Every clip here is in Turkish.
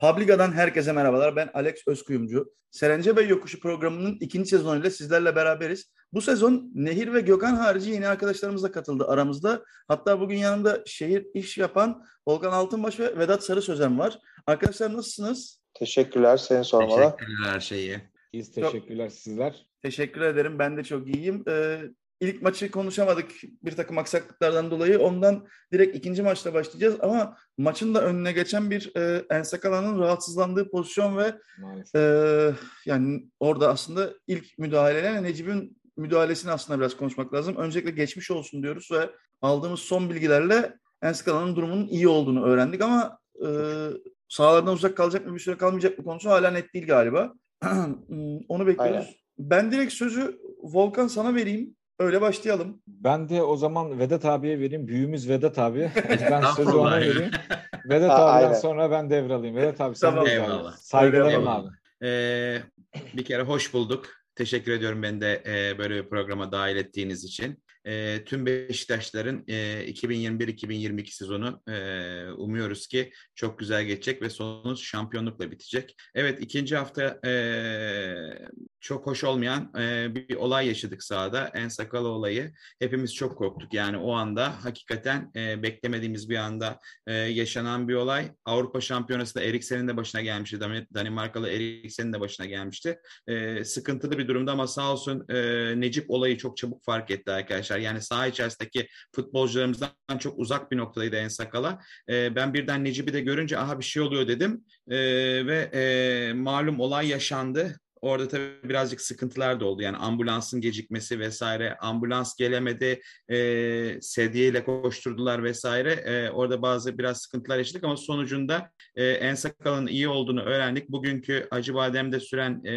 Publica'dan herkese merhabalar. Ben Alex Özkuyumcu. Serence Bey Yokuşu programının ikinci sezonuyla sizlerle beraberiz. Bu sezon Nehir ve Gökhan harici yeni arkadaşlarımız da katıldı aramızda. Hatta bugün yanımda şehir iş yapan Volkan Altınbaş ve Vedat Sarı Sözen var. Arkadaşlar nasılsınız? Teşekkürler. Seni sormalı. Teşekkürler her şeyi. İyiyiz teşekkürler çok, sizler. Teşekkür ederim. Ben de çok iyiyim. Ee, ilk maçı konuşamadık bir takım aksaklıklardan dolayı. Ondan direkt ikinci maçla başlayacağız. Ama maçın da önüne geçen bir e, Ensakala'nın rahatsızlandığı pozisyon ve e, yani orada aslında ilk müdahaleyle Necip'in müdahalesini aslında biraz konuşmak lazım. Öncelikle geçmiş olsun diyoruz ve aldığımız son bilgilerle Ensakala'nın durumunun iyi olduğunu öğrendik ama e, sahalardan uzak kalacak mı bir süre kalmayacak mı konusu hala net değil galiba. Onu bekliyoruz. Aynen. Ben direkt sözü Volkan sana vereyim. Öyle başlayalım. Ben de o zaman Vedat abiye vereyim. Büyüğümüz Vedat abi. ben sözü ona vereyim. Vedat abiden aynen. sonra ben devralayım. Vedat abi sen tamam. Eyvallah. Saygılarım abi. Ee, bir kere hoş bulduk. Teşekkür ediyorum ben de e, böyle bir programa dahil ettiğiniz için e, tüm Beşiktaşların e, 2021-2022 sezonu e, umuyoruz ki çok güzel geçecek ve sonu şampiyonlukla bitecek. Evet ikinci hafta e, çok hoş olmayan e, bir, olay yaşadık sahada. En sakalı olayı. Hepimiz çok korktuk. Yani o anda hakikaten e, beklemediğimiz bir anda e, yaşanan bir olay. Avrupa Şampiyonası'nda Eriksen'in de başına gelmişti. Danimarkalı Eriksen'in de başına gelmişti. E, sıkıntılı bir durumda ama sağ olsun e, Necip olayı çok çabuk fark etti arkadaşlar. Yani saha içerisindeki futbolcularımızdan çok uzak bir noktadaydı En Sakala. E, ben birden Necip'i de görünce aha bir şey oluyor dedim. E, ve e, malum olay yaşandı. Orada tabii birazcık sıkıntılar da oldu. Yani ambulansın gecikmesi vesaire. Ambulans gelemedi. E, sedyeyle koşturdular vesaire. E, orada bazı biraz sıkıntılar yaşadık ama sonucunda e, Ensakal'ın iyi olduğunu öğrendik. Bugünkü Acıbadem'de süren e,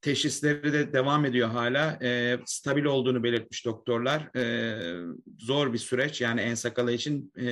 teşhisleri de devam ediyor hala. E, stabil olduğunu belirtmiş doktorlar. E, zor bir süreç yani en sakala için e,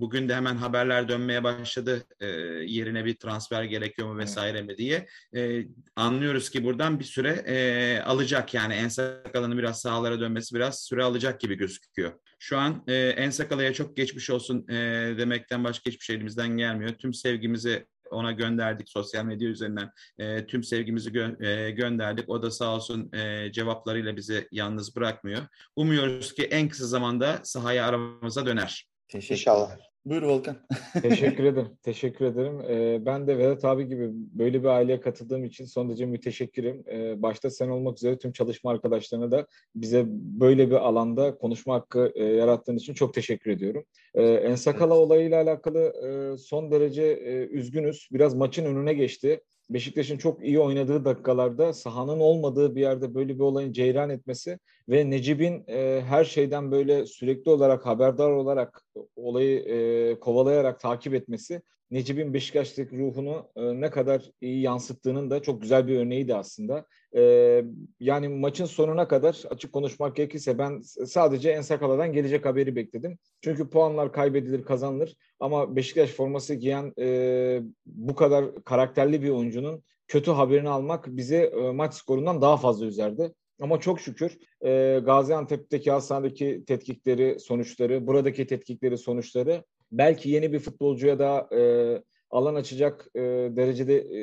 bugün de hemen haberler dönmeye başladı. E, yerine bir transfer gerekiyor mu vesaire mi diye. E, anlıyoruz ki buradan bir süre e, alacak yani en sakalanın biraz sahalara dönmesi biraz süre alacak gibi gözüküyor. Şu an e, en sakalaya çok geçmiş olsun e, demekten başka hiçbir şey elimizden gelmiyor. Tüm sevgimizi ona gönderdik sosyal medya üzerinden e, tüm sevgimizi gö- e, gönderdik. O da sağ olsun e, cevaplarıyla bizi yalnız bırakmıyor. Umuyoruz ki en kısa zamanda sahaya aramıza döner. Teşekkür İnşallah. Buyur Volkan. Teşekkür ederim. Teşekkür ederim. Ee, ben de Vedat abi gibi böyle bir aileye katıldığım için son derece müteşekkirim. Ee, başta sen olmak üzere tüm çalışma arkadaşlarına da bize böyle bir alanda konuşma hakkı e, yarattığın için çok teşekkür ediyorum. Ee, Ensakala olayıyla alakalı e, son derece e, üzgünüz. Biraz maçın önüne geçti. Beşiktaş'ın çok iyi oynadığı dakikalarda sahanın olmadığı bir yerde böyle bir olayın ceyran etmesi ve Necip'in e, her şeyden böyle sürekli olarak haberdar olarak olayı e, kovalayarak takip etmesi Necip'in Beşiktaş'taki ruhunu e, ne kadar iyi yansıttığının da çok güzel bir örneğiydi aslında. E, yani maçın sonuna kadar açık konuşmak gerekirse ben sadece Ensakala'dan gelecek haberi bekledim. Çünkü puanlar kaybedilir kazanılır ama Beşiktaş forması giyen e, bu kadar karakterli bir oyuncunun kötü haberini almak bizi e, maç skorundan daha fazla üzerdi. Ama çok şükür e, Gaziantep'teki hastanedeki tetkikleri, sonuçları, buradaki tetkikleri, sonuçları belki yeni bir futbolcuya da e, alan açacak e, derecede e,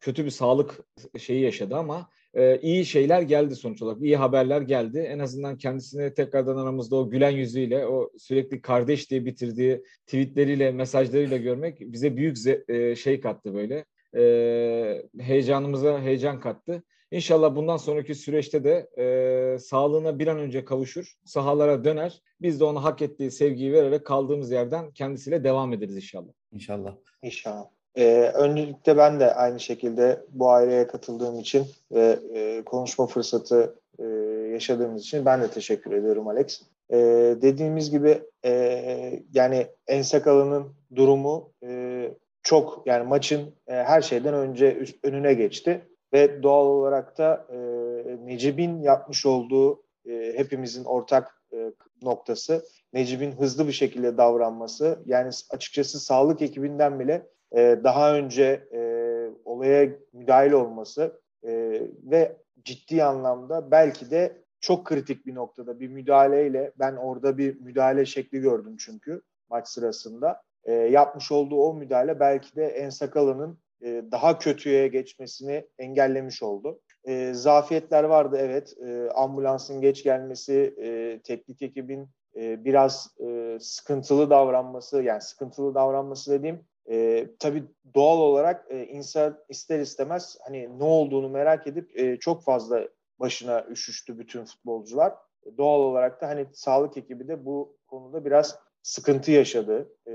kötü bir sağlık şeyi yaşadı ama e, iyi şeyler geldi sonuç olarak. İyi haberler geldi. En azından kendisini tekrardan aramızda o gülen yüzüyle, o sürekli kardeş diye bitirdiği tweetleriyle, mesajlarıyla görmek bize büyük e, şey kattı böyle. E, heyecanımıza heyecan kattı. İnşallah bundan sonraki süreçte de e, sağlığına bir an önce kavuşur, sahalara döner. Biz de ona hak ettiği sevgiyi vererek kaldığımız yerden kendisiyle devam ederiz inşallah. İnşallah. İnşallah. Ee, öncelikle ben de aynı şekilde bu aileye katıldığım için ve e, konuşma fırsatı e, yaşadığımız için ben de teşekkür ediyorum Alex. E, dediğimiz gibi e, yani Ensakala'nın durumu e, çok yani maçın e, her şeyden önce üst, önüne geçti ve doğal olarak da e, Necip'in yapmış olduğu e, hepimizin ortak e, noktası Necip'in hızlı bir şekilde davranması. Yani açıkçası sağlık ekibinden bile e, daha önce e, olaya müdahil olması e, ve ciddi anlamda belki de çok kritik bir noktada bir müdahaleyle ben orada bir müdahale şekli gördüm çünkü maç sırasında. E, yapmış olduğu o müdahale belki de Ensakala'nın e, daha kötüye geçmesini engellemiş oldu. E, zafiyetler vardı evet. E, ambulansın geç gelmesi, e, teknik ekibin e, biraz e, sıkıntılı davranması, yani sıkıntılı davranması dediğim e, tabii doğal olarak e, insan ister istemez hani ne olduğunu merak edip e, çok fazla başına üşüştü bütün futbolcular. Doğal olarak da hani sağlık ekibi de bu konuda biraz sıkıntı yaşadı e,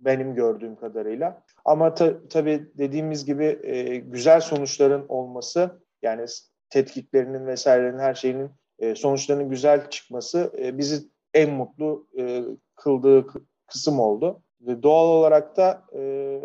benim gördüğüm kadarıyla. Ama ta, tabii dediğimiz gibi e, güzel sonuçların olması yani tetkiklerinin vesairenin her şeyinin e, sonuçlarının güzel çıkması e, bizi en mutlu e, kıldığı kısım oldu. Ve doğal olarak da e,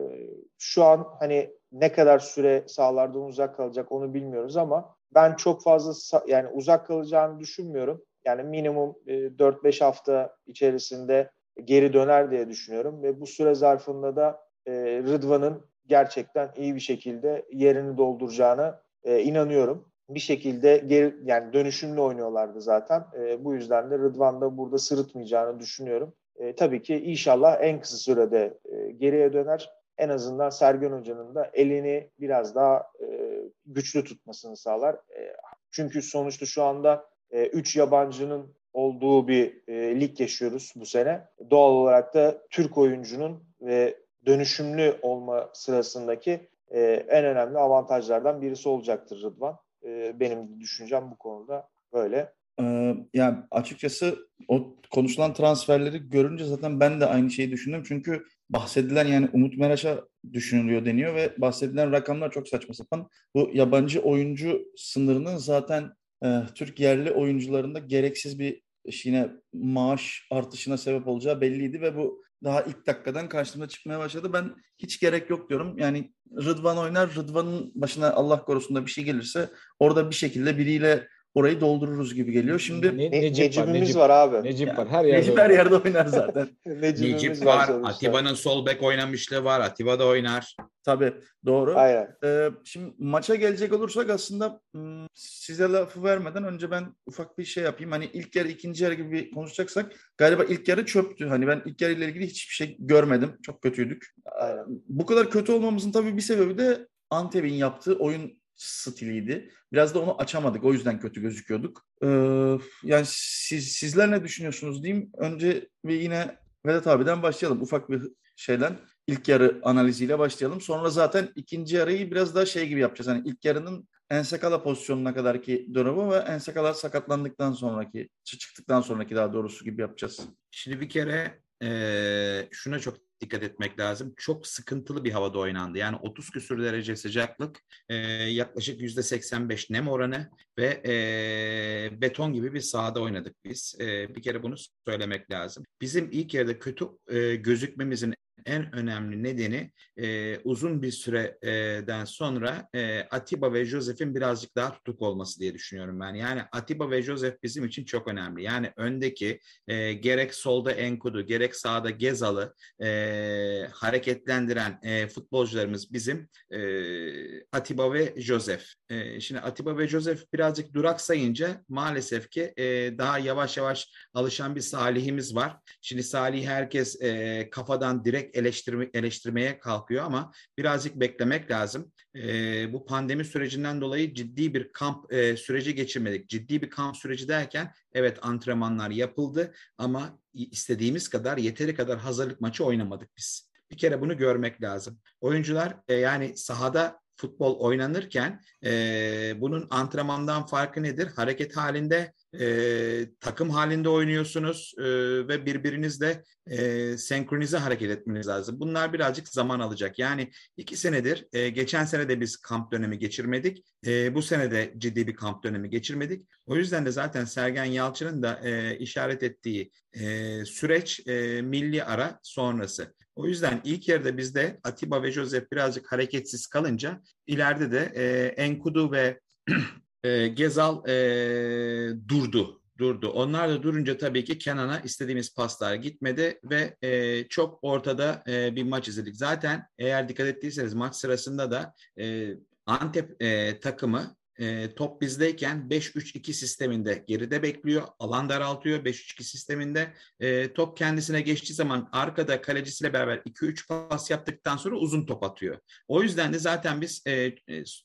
şu an hani ne kadar süre sahalardan uzak kalacak onu bilmiyoruz ama ben çok fazla yani uzak kalacağını düşünmüyorum. Yani minimum e, 4-5 hafta içerisinde geri döner diye düşünüyorum ve bu süre zarfında da e, Rıdvan'ın gerçekten iyi bir şekilde yerini dolduracağına e, inanıyorum. Bir şekilde geri, yani dönüşümlü oynuyorlardı zaten. E, bu yüzden de Rıdvan da burada sırıtmayacağını düşünüyorum. E, tabii ki inşallah en kısa sürede e, geriye döner. En azından Sergen Hoca'nın da elini biraz daha e, güçlü tutmasını sağlar. E, çünkü sonuçta şu anda 3 e, yabancının olduğu bir e, lig yaşıyoruz bu sene. Doğal olarak da Türk oyuncunun ve dönüşümlü olma sırasındaki e, en önemli avantajlardan birisi olacaktır Rıdvan. E, benim düşüncem bu konuda böyle. Ee, yani açıkçası o konuşulan transferleri görünce zaten ben de aynı şeyi düşündüm. Çünkü bahsedilen yani Umut Meraş'a düşünülüyor deniyor ve bahsedilen rakamlar çok saçma sapan. Bu yabancı oyuncu sınırının zaten e, Türk yerli oyuncularında gereksiz bir yine maaş artışına sebep olacağı belliydi ve bu daha ilk dakikadan karşımıza çıkmaya başladı. Ben hiç gerek yok diyorum. Yani Rıdvan oynar. Rıdvan'ın başına Allah korusunda bir şey gelirse orada bir şekilde biriyle orayı doldururuz gibi geliyor. Şimdi ne, Necip Necip'imiz var, Necip, var abi. Necip yani, var. Her yerde, Necip her yerde oynar zaten. Necip var. Atiba'nın sol bek oynamışlığı var. Atiba da oynar. Tabii doğru. Aynen. Ee, şimdi maça gelecek olursak aslında hmm, size lafı vermeden önce ben ufak bir şey yapayım. Hani ilk yarı ikinci yarı gibi konuşacaksak galiba ilk yarı çöptü. Hani ben ilk yarı ile ilgili hiçbir şey görmedim. Çok kötüydük. Aynen. Bu kadar kötü olmamızın tabii bir sebebi de Antep'in yaptığı oyun stiliydi. Biraz da onu açamadık. O yüzden kötü gözüküyorduk. Ee, yani siz, sizler ne düşünüyorsunuz diyeyim. Önce ve yine Vedat abiden başlayalım. Ufak bir şeyden ilk yarı analiziyle başlayalım. Sonra zaten ikinci yarıyı biraz daha şey gibi yapacağız. Hani ilk yarının Ensekala pozisyonuna kadar ki dönemi ve Ensekala sakatlandıktan sonraki, çıktıktan sonraki daha doğrusu gibi yapacağız. Şimdi bir kere e, şuna çok dikkat etmek lazım. Çok sıkıntılı bir havada oynandı. Yani 30 küsur derece sıcaklık, e, yaklaşık %85 nem oranı ve e, beton gibi bir sahada oynadık biz. E, bir kere bunu söylemek lazım. Bizim ilk yarıda kötü e, gözükmemizin en önemli nedeni e, uzun bir süreden sonra e, Atiba ve Josef'in birazcık daha tutuk olması diye düşünüyorum ben. Yani Atiba ve Josef bizim için çok önemli. Yani öndeki e, gerek solda Enkudu gerek sağda Gezal'ı e, hareketlendiren e, futbolcularımız bizim e, Atiba ve Josef. E, şimdi Atiba ve Josef birazcık duraksayınca maalesef ki e, daha yavaş yavaş alışan bir Salih'imiz var. Şimdi Salih herkes e, kafadan direkt eleştirme, eleştirmeye kalkıyor ama birazcık beklemek lazım. E, bu pandemi sürecinden dolayı ciddi bir kamp e, süreci geçirmedik. Ciddi bir kamp süreci derken evet antrenmanlar yapıldı ama istediğimiz kadar yeteri kadar hazırlık maçı oynamadık biz. Bir kere bunu görmek lazım. Oyuncular e, yani sahada futbol oynanırken e, bunun antrenmandan farkı nedir? Hareket halinde, e, takım halinde oynuyorsunuz e, ve birbirinizle e, senkronize hareket etmeniz lazım. Bunlar birazcık zaman alacak. Yani iki senedir, e, geçen sene de biz kamp dönemi geçirmedik. E, bu sene de ciddi bir kamp dönemi geçirmedik. O yüzden de zaten Sergen Yalçın'ın da e, işaret ettiği e, süreç e, milli ara sonrası. O yüzden ilk yarıda bizde Atiba ve Josep birazcık hareketsiz kalınca ileride de e, Enkudu ve e, Gezal e, durdu durdu. Onlar da durunca tabii ki Kenan'a istediğimiz paslar gitmedi ve e, çok ortada e, bir maç izledik. Zaten eğer dikkat ettiyseniz maç sırasında da e, Antep e, takımı e, top bizdeyken 5-3-2 sisteminde geride bekliyor. Alan daraltıyor 5-3-2 sisteminde. E, top kendisine geçtiği zaman arkada kalecisiyle beraber 2-3 pas yaptıktan sonra uzun top atıyor. O yüzden de zaten biz e,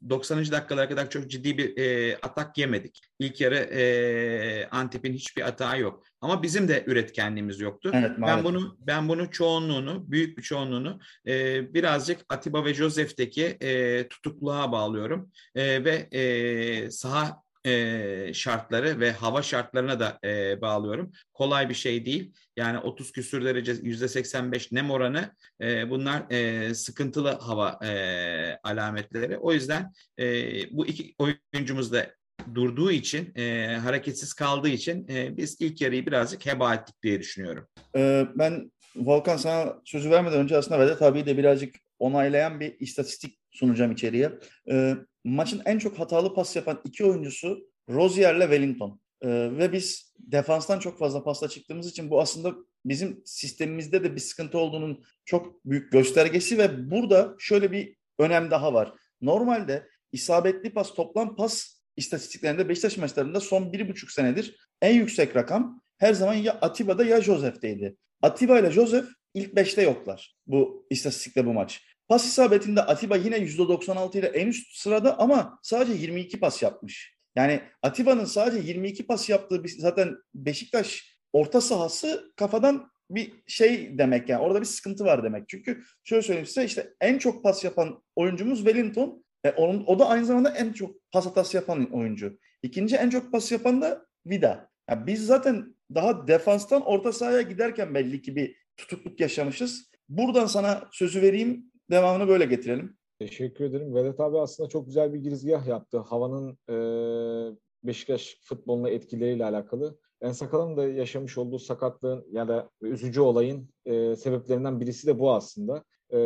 90. dakikalara kadar çok ciddi bir e, atak yemedik. İlk yarı e, Antep'in hiçbir atağı yok. Ama bizim de üretkenliğimiz yoktu. Evet, ben bunu ben bunu çoğunluğunu, büyük bir çoğunluğunu e, birazcık Atiba ve Josef'teki e, tutukluğa bağlıyorum. E, ve e, saha e, şartları ve hava şartlarına da e, bağlıyorum. Kolay bir şey değil. Yani 30 küsür derece yüzde 85 nem oranı e, bunlar e, sıkıntılı hava e, alametleri. O yüzden e, bu iki oyuncumuz da durduğu için, e, hareketsiz kaldığı için e, biz ilk yarıyı birazcık heba ettik diye düşünüyorum. Ee, ben Volkan sana sözü vermeden önce aslında Vedat tabii de birazcık onaylayan bir istatistik sunacağım içeriye. Ee, maçın en çok hatalı pas yapan iki oyuncusu Rozier ile Wellington. Ee, ve biz defanstan çok fazla pasla çıktığımız için bu aslında bizim sistemimizde de bir sıkıntı olduğunun çok büyük göstergesi ve burada şöyle bir önem daha var. Normalde isabetli pas, toplam pas istatistiklerinde Beşiktaş maçlarında son bir buçuk senedir en yüksek rakam her zaman ya Atiba'da ya Josef'teydi. Atiba ile Josef ilk beşte yoklar bu istatistikte bu maç. Pas isabetinde Atiba yine %96 ile en üst sırada ama sadece 22 pas yapmış. Yani Atiba'nın sadece 22 pas yaptığı bir, zaten Beşiktaş orta sahası kafadan bir şey demek yani orada bir sıkıntı var demek. Çünkü şöyle söyleyeyim size işte en çok pas yapan oyuncumuz Wellington. E onun, o da aynı zamanda en çok pas hatası yapan oyuncu. İkinci en çok pas yapan da Vida. Yani biz zaten daha defanstan orta sahaya giderken belli ki bir tutukluk yaşamışız. Buradan sana sözü vereyim. Devamını böyle getirelim. Teşekkür ederim. Vedat abi aslında çok güzel bir girizgah yaptı. Havanın e, Beşiktaş futboluna etkileriyle alakalı. En Sakal'ın da yaşamış olduğu sakatlığın ya da üzücü olayın e, sebeplerinden birisi de bu aslında. E,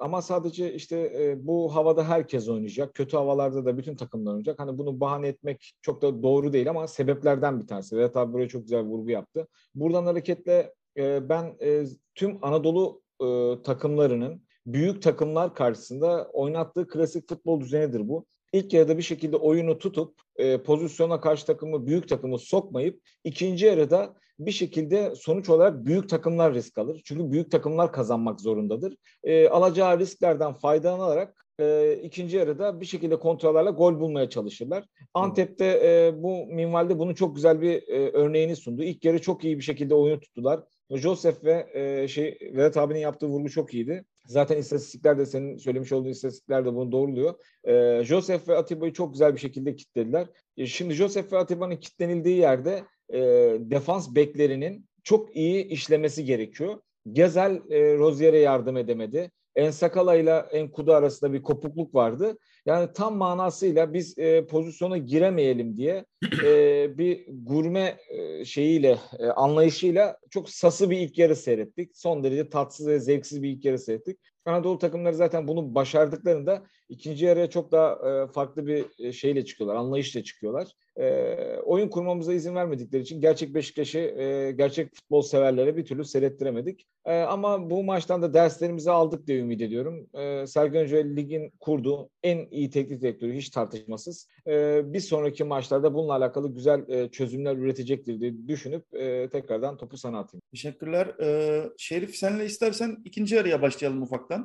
ama sadece işte e, bu havada herkes oynayacak. Kötü havalarda da bütün takımlar oynayacak. Hani bunu bahane etmek çok da doğru değil ama sebeplerden bir tanesi. Vedat abi buraya çok güzel vurgu yaptı. Buradan hareketle e, ben e, tüm Anadolu e, takımlarının büyük takımlar karşısında oynattığı klasik futbol düzenidir bu. İlk yarıda bir şekilde oyunu tutup e, pozisyona karşı takımı büyük takımı sokmayıp ikinci yarıda bir şekilde sonuç olarak büyük takımlar risk alır. Çünkü büyük takımlar kazanmak zorundadır. E, alacağı risklerden faydalanarak e, ikinci yarıda bir şekilde kontrollerle gol bulmaya çalışırlar. Antep'te e, bu minvalde bunun çok güzel bir e, örneğini sundu. İlk yarı çok iyi bir şekilde oyunu tuttular. Joseph ve e, şey Vedat abinin yaptığı vurgu çok iyiydi. Zaten istatistikler de senin söylemiş olduğun istatistikler de bunu doğruluyor. E, Joseph ve Atiba'yı çok güzel bir şekilde kilitlediler. E, şimdi Joseph ve Atiba'nın kilitlenildiği yerde e, defans beklerinin çok iyi işlemesi gerekiyor. Gezel e, Rozier'e yardım edemedi. Ensakala ile Enkudu arasında bir kopukluk vardı. Yani tam manasıyla biz e, pozisyona giremeyelim diye e, bir gurme e, şeyiyle, e, anlayışıyla çok sası bir ilk yarı seyrettik. Son derece tatsız ve zevksiz bir ilk yarı seyrettik. Anadolu takımları zaten bunu başardıklarında ikinci yarıya çok daha e, farklı bir e, şeyle çıkıyorlar, anlayışla çıkıyorlar. E, oyun kurmamıza izin vermedikleri için gerçek Beşiktaş'ı e, gerçek futbol severlere bir türlü seyrettiremedik. E, ama bu maçtan da derslerimizi aldık diye ümit ediyorum. E, Sergen Hoca ligin kurduğu en iyi teknik direktörü hiç tartışmasız. E, bir sonraki maçlarda bununla alakalı güzel e, çözümler üretecektir diye düşünüp e, tekrardan topu sana atayım. Teşekkürler. Ee, Şerif senle istersen ikinci yarıya başlayalım ufaktan.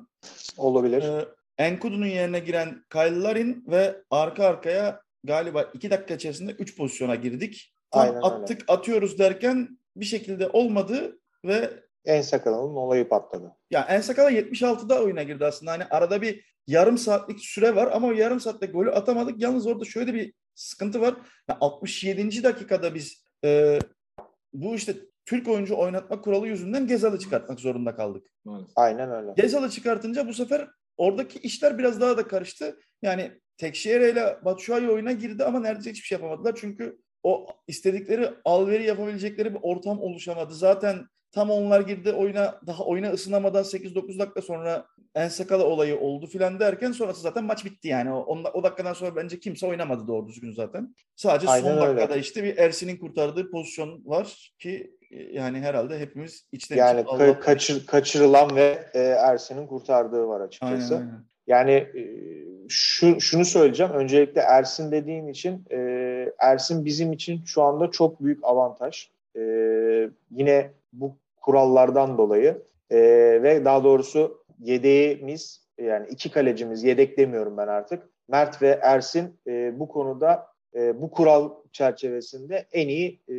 Olabilir. Ee, Enkudu'nun yerine giren Kyle Larin ve arka arkaya galiba iki dakika içerisinde üç pozisyona girdik. Tam Aynen attık öyle. atıyoruz derken bir şekilde olmadı ve En Sakala'nın olayı patladı. Ya En Sakala 76'da oyuna girdi aslında. Hani arada bir yarım saatlik süre var ama o yarım saatte golü atamadık. Yalnız orada şöyle bir sıkıntı var. Yani 67. dakikada biz e, bu işte Türk oyuncu oynatma kuralı yüzünden Gezal'ı çıkartmak zorunda kaldık. Aynen öyle. Gezal'ı çıkartınca bu sefer oradaki işler biraz daha da karıştı. Yani Tekşehir'e ile Batshuayi oyuna girdi ama neredeyse hiçbir şey yapamadılar. Çünkü o istedikleri alveri yapabilecekleri bir ortam oluşamadı. Zaten tam onlar girdi oyuna daha oyuna ısınamadan 8-9 dakika sonra en sakala olayı oldu filan derken sonrası zaten maç bitti yani. O, o dakikadan sonra bence kimse oynamadı doğru düzgün zaten. Sadece Aynen son dakikada öyle. işte bir Ersin'in kurtardığı pozisyon var ki yani herhalde hepimiz içten yani ka- kaçır, kaçırılan ve e, Ersin'in kurtardığı var açıkçası. Aynen, aynen. Yani e, şu, şunu söyleyeceğim. Öncelikle Ersin dediğin için e, Ersin bizim için şu anda çok büyük avantaj. E, yine bu kurallardan dolayı e, ve daha doğrusu yedeğimiz yani iki kalecimiz yedek demiyorum ben artık. Mert ve Ersin e, bu konuda e, bu kural çerçevesinde en iyi e,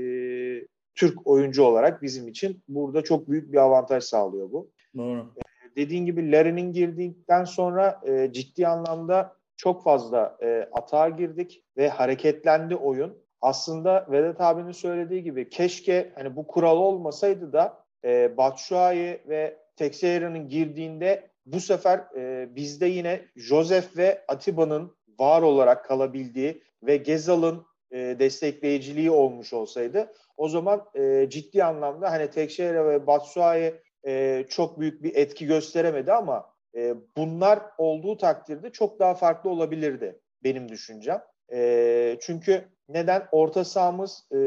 Türk oyuncu olarak bizim için burada çok büyük bir avantaj sağlıyor bu. Doğru. E, dediğin gibi Larry'nin girdikten sonra e, ciddi anlamda çok fazla e, atağa girdik ve hareketlendi oyun. Aslında Vedat abinin söylediği gibi keşke hani bu kural olmasaydı da e, Batshuayi ve Texeira'nın girdiğinde bu sefer e, bizde yine Joseph ve Atiba'nın var olarak kalabildiği ve Gezal'ın e, destekleyiciliği olmuş olsaydı o zaman e, ciddi anlamda hani Tekşehir'e ve Batshuayi e, çok büyük bir etki gösteremedi ama e, bunlar olduğu takdirde çok daha farklı olabilirdi benim düşüncem. E, çünkü neden? Orta sahamız e,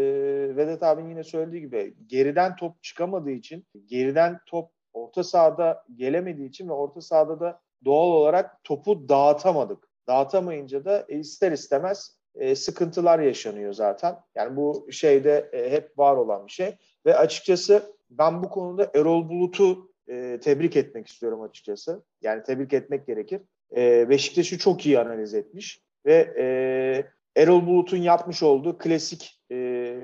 Vedat abinin yine söylediği gibi geriden top çıkamadığı için, geriden top orta sahada gelemediği için ve orta sahada da doğal olarak topu dağıtamadık. Dağıtamayınca da ister istemez e, sıkıntılar yaşanıyor zaten. Yani bu şeyde e, hep var olan bir şey. Ve açıkçası ben bu konuda Erol Bulut'u e, tebrik etmek istiyorum açıkçası. Yani tebrik etmek gerekir. E, Beşiktaş'ı çok iyi analiz etmiş. Ve e, Erol Bulut'un yapmış olduğu klasik e,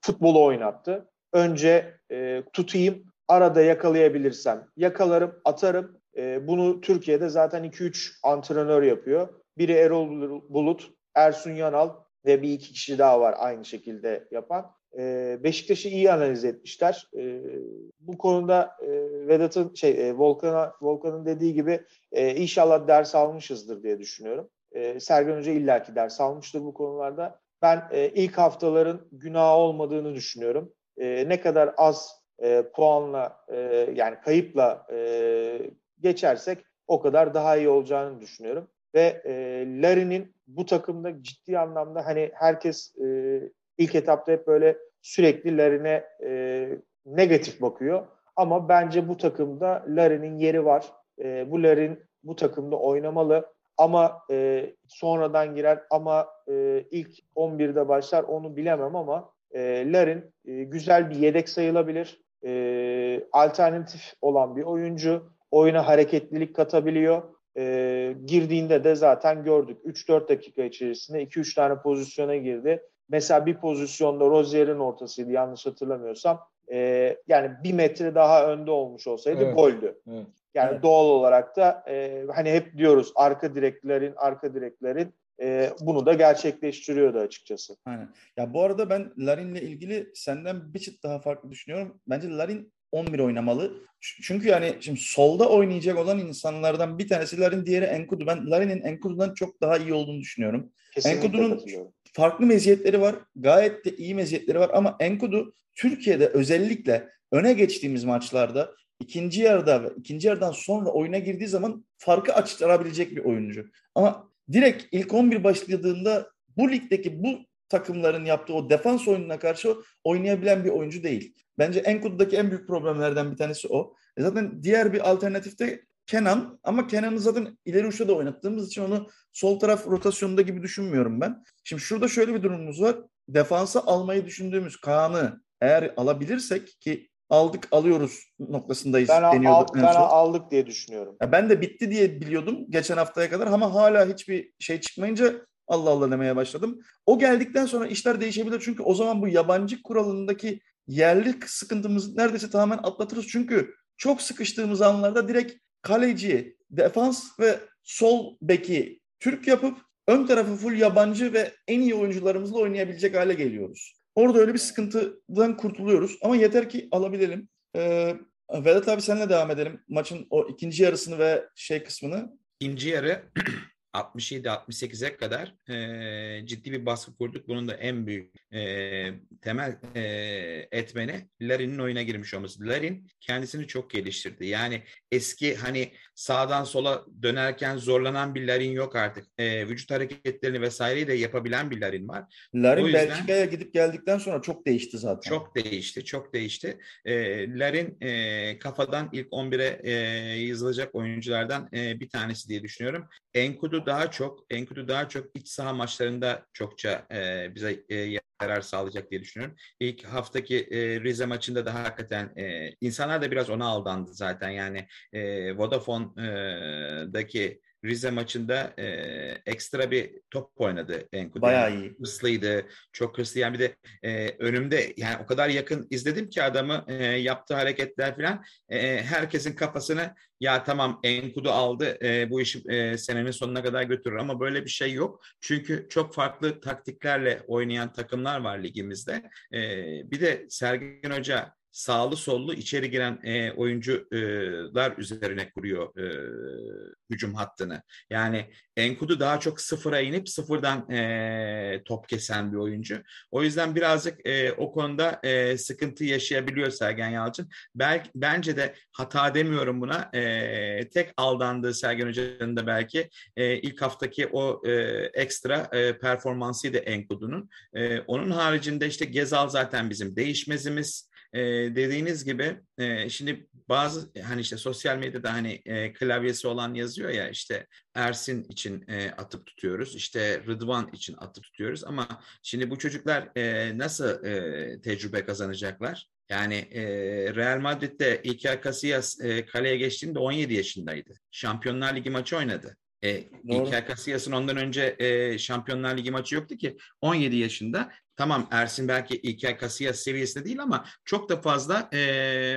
futbolu oynattı. Önce e, tutayım, arada yakalayabilirsem yakalarım, atarım. E, bunu Türkiye'de zaten 2-3 antrenör yapıyor. Biri Erol Bulut, Ersun Yanal ve bir iki kişi daha var aynı şekilde yapan. E, Beşiktaş'ı iyi analiz etmişler. E, bu konuda e, Vedat'ın şey e, Volkan'a Volkan'ın dediği gibi e, inşallah ders almışızdır diye düşünüyorum. E, Sergen Hoca illaki ders almıştır bu konularda. Ben e, ilk haftaların günah olmadığını düşünüyorum. E, ne kadar az e, puanla e, yani kayıpla e, geçersek o kadar daha iyi olacağını düşünüyorum. Ve e, Larry'nin bu takımda ciddi anlamda hani herkes e, ilk etapta hep böyle sürekli Larry'ne e, negatif bakıyor. Ama bence bu takımda Larry'nin yeri var. E, bu Larry'nin bu takımda oynamalı. Ama e, sonradan girer ama e, ilk 11'de başlar onu bilemem ama e, Larin e, güzel bir yedek sayılabilir. E, alternatif olan bir oyuncu. Oyuna hareketlilik katabiliyor. E, girdiğinde de zaten gördük. 3-4 dakika içerisinde 2-3 tane pozisyona girdi. Mesela bir pozisyonda Rozier'in ortasıydı yanlış hatırlamıyorsam. E, yani bir metre daha önde olmuş olsaydı evet. goldü. Evet. Yani evet. doğal olarak da e, hani hep diyoruz arka direklerin arka direklerin e, bunu da gerçekleştiriyordu açıkçası. Aynen. Ya bu arada ben Larin'le ilgili senden bir çıt daha farklı düşünüyorum. Bence Larin 11 oynamalı. Çünkü yani şimdi solda oynayacak olan insanlardan bir tanesi Larin, diğeri Enkudu. Ben Larin'in Enkudu'dan çok daha iyi olduğunu düşünüyorum. Enkudu'nun farklı meziyetleri var. Gayet de iyi meziyetleri var ama Enkudu Türkiye'de özellikle öne geçtiğimiz maçlarda ikinci yarıda ve ikinci yarıdan sonra oyuna girdiği zaman farkı açtırabilecek bir oyuncu. Ama direkt ilk 11 başladığında bu ligdeki bu takımların yaptığı o defans oyununa karşı oynayabilen bir oyuncu değil. Bence Enkudu'daki en büyük problemlerden bir tanesi o. E zaten diğer bir alternatifte Kenan ama Kenan'ı zaten ileri uçta da oynattığımız için onu sol taraf rotasyonunda gibi düşünmüyorum ben. Şimdi şurada şöyle bir durumumuz var. Defansa almayı düşündüğümüz Kaan'ı eğer alabilirsek ki aldık alıyoruz noktasındayız ben, al, ben aldık diye düşünüyorum. Ya ben de bitti diye biliyordum geçen haftaya kadar ama hala hiçbir şey çıkmayınca Allah Allah demeye başladım. O geldikten sonra işler değişebilir çünkü o zaman bu yabancı kuralındaki yerli sıkıntımızı neredeyse tamamen atlatırız. Çünkü çok sıkıştığımız anlarda direkt kaleci, defans ve sol beki Türk yapıp ön tarafı full yabancı ve en iyi oyuncularımızla oynayabilecek hale geliyoruz. Orada öyle bir sıkıntıdan kurtuluyoruz. Ama yeter ki alabilelim. Ee, Vedat abi seninle devam edelim. Maçın o ikinci yarısını ve şey kısmını. İkinci yarı 67-68'e kadar e, ciddi bir baskı kurduk. Bunun da en büyük e, temel e, etmeni Larin'in oyuna girmiş olması. Larin kendisini çok geliştirdi. Yani eski hani sağdan sola dönerken zorlanan bir Larin yok artık. E, vücut hareketlerini vesaireyi de yapabilen bir Larin var. Larin yüzden, Belçika'ya gidip geldikten sonra çok değişti zaten. Çok değişti, çok değişti. E, Larin e, kafadan ilk 11'e e, yazılacak oyunculardan e, bir tanesi diye düşünüyorum. Enkudu daha çok, Enkudu daha çok iç saha maçlarında çokça e, bize e, yarar sağlayacak diye düşünüyorum. İlk haftaki e, Rize maçında da hakikaten e, insanlar da biraz ona aldandı zaten. Yani e, Vodafone'daki Rize maçında e, ekstra bir top oynadı Enkudu. Bayağı iyi. Hırslıydı, çok hırslı. Yani bir de e, önümde yani o kadar yakın izledim ki adamı e, yaptığı hareketler falan e, herkesin kafasını ya tamam Enkudu aldı e, bu işi e, senenin sonuna kadar götürür ama böyle bir şey yok. Çünkü çok farklı taktiklerle oynayan takımlar var ligimizde. E, bir de Sergen Hoca sağlı sollu içeri giren e, oyuncular üzerine kuruyor e, hücum hattını. Yani Enkudu daha çok sıfıra inip sıfırdan e, top kesen bir oyuncu. O yüzden birazcık e, o konuda e, sıkıntı yaşayabiliyor Sergen Yalçın. Belki, bence de hata demiyorum buna. E, tek aldandığı Sergen Hoca'nın da belki e, ilk haftaki o e, ekstra e, performansıydı Enkudu'nun. E, onun haricinde işte Gezal zaten bizim değişmezimiz e, dediğiniz gibi e, şimdi bazı hani işte sosyal medyada hani e, klavyesi olan yazıyor ya işte Ersin için e, atıp tutuyoruz işte Rıdvan için atıp tutuyoruz ama şimdi bu çocuklar e, nasıl e, tecrübe kazanacaklar? Yani e, Real Madrid'de İlker Casillas e, kaleye geçtiğinde 17 yaşındaydı. Şampiyonlar Ligi maçı oynadı. E, İlker Casillas'ın ondan önce e, Şampiyonlar Ligi maçı yoktu ki 17 yaşında Tamam Ersin belki İlker Casillas seviyesinde değil ama çok da fazla e,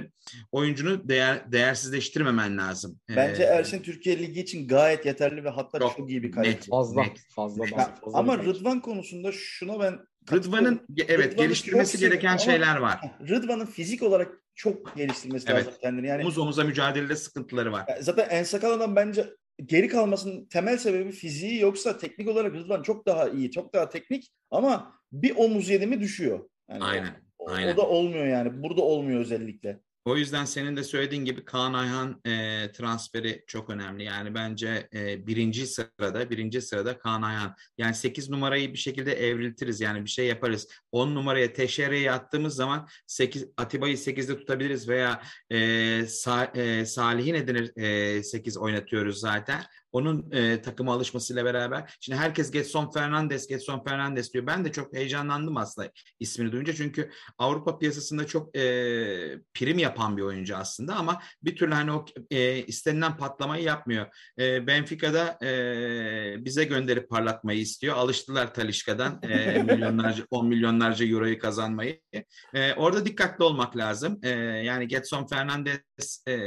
oyuncunu değer, değersizleştirmemen lazım. Bence e, Ersin Türkiye Ligi için gayet yeterli ve hatta çok, çok iyi bir kalite. Net, fazla, net. fazla, fazla, fazla Ama Rıdvan konusunda şuna ben Rıdvan'ın evet Rıdvan'ı geliştirmesi gereken şeyler var. Rıdvan'ın fizik olarak çok geliştirmesi evet. lazım kendini. Yani omuz omuza mücadelede sıkıntıları var. Zaten en sakalından bence geri kalmasının temel sebebi fiziği yoksa teknik olarak Rıdvan çok daha iyi, çok daha teknik ama bir omuz yedi mi düşüyor. Yani aynen, o, aynen. O da olmuyor yani. Burada olmuyor özellikle. O yüzden senin de söylediğin gibi Kaan Ayhan e, transferi çok önemli. Yani bence e, birinci sırada, birinci sırada Kaan Ayhan. Yani 8 numarayı bir şekilde evriltiriz. Yani bir şey yaparız. 10 numaraya Teşere'yi attığımız zaman 8, Atiba'yı 8'de tutabiliriz veya e, Sa, e, Salih'i neden e, 8 oynatıyoruz zaten. Onun e, takıma alışmasıyla beraber. Şimdi herkes Getson Fernandes, Getson Fernandes diyor. Ben de çok heyecanlandım aslında ismini duyunca. Çünkü Avrupa piyasasında çok e, prim yapan bir oyuncu aslında ama bir türlü hani o e, istenilen patlamayı yapmıyor. E, Benfica'da e, bize gönderip parlatmayı istiyor. Alıştılar Talişka'dan e, milyonlarca, 10 milyonlarca euroyu kazanmayı. E, orada dikkatli olmak lazım. E, yani Getson Fernandes e,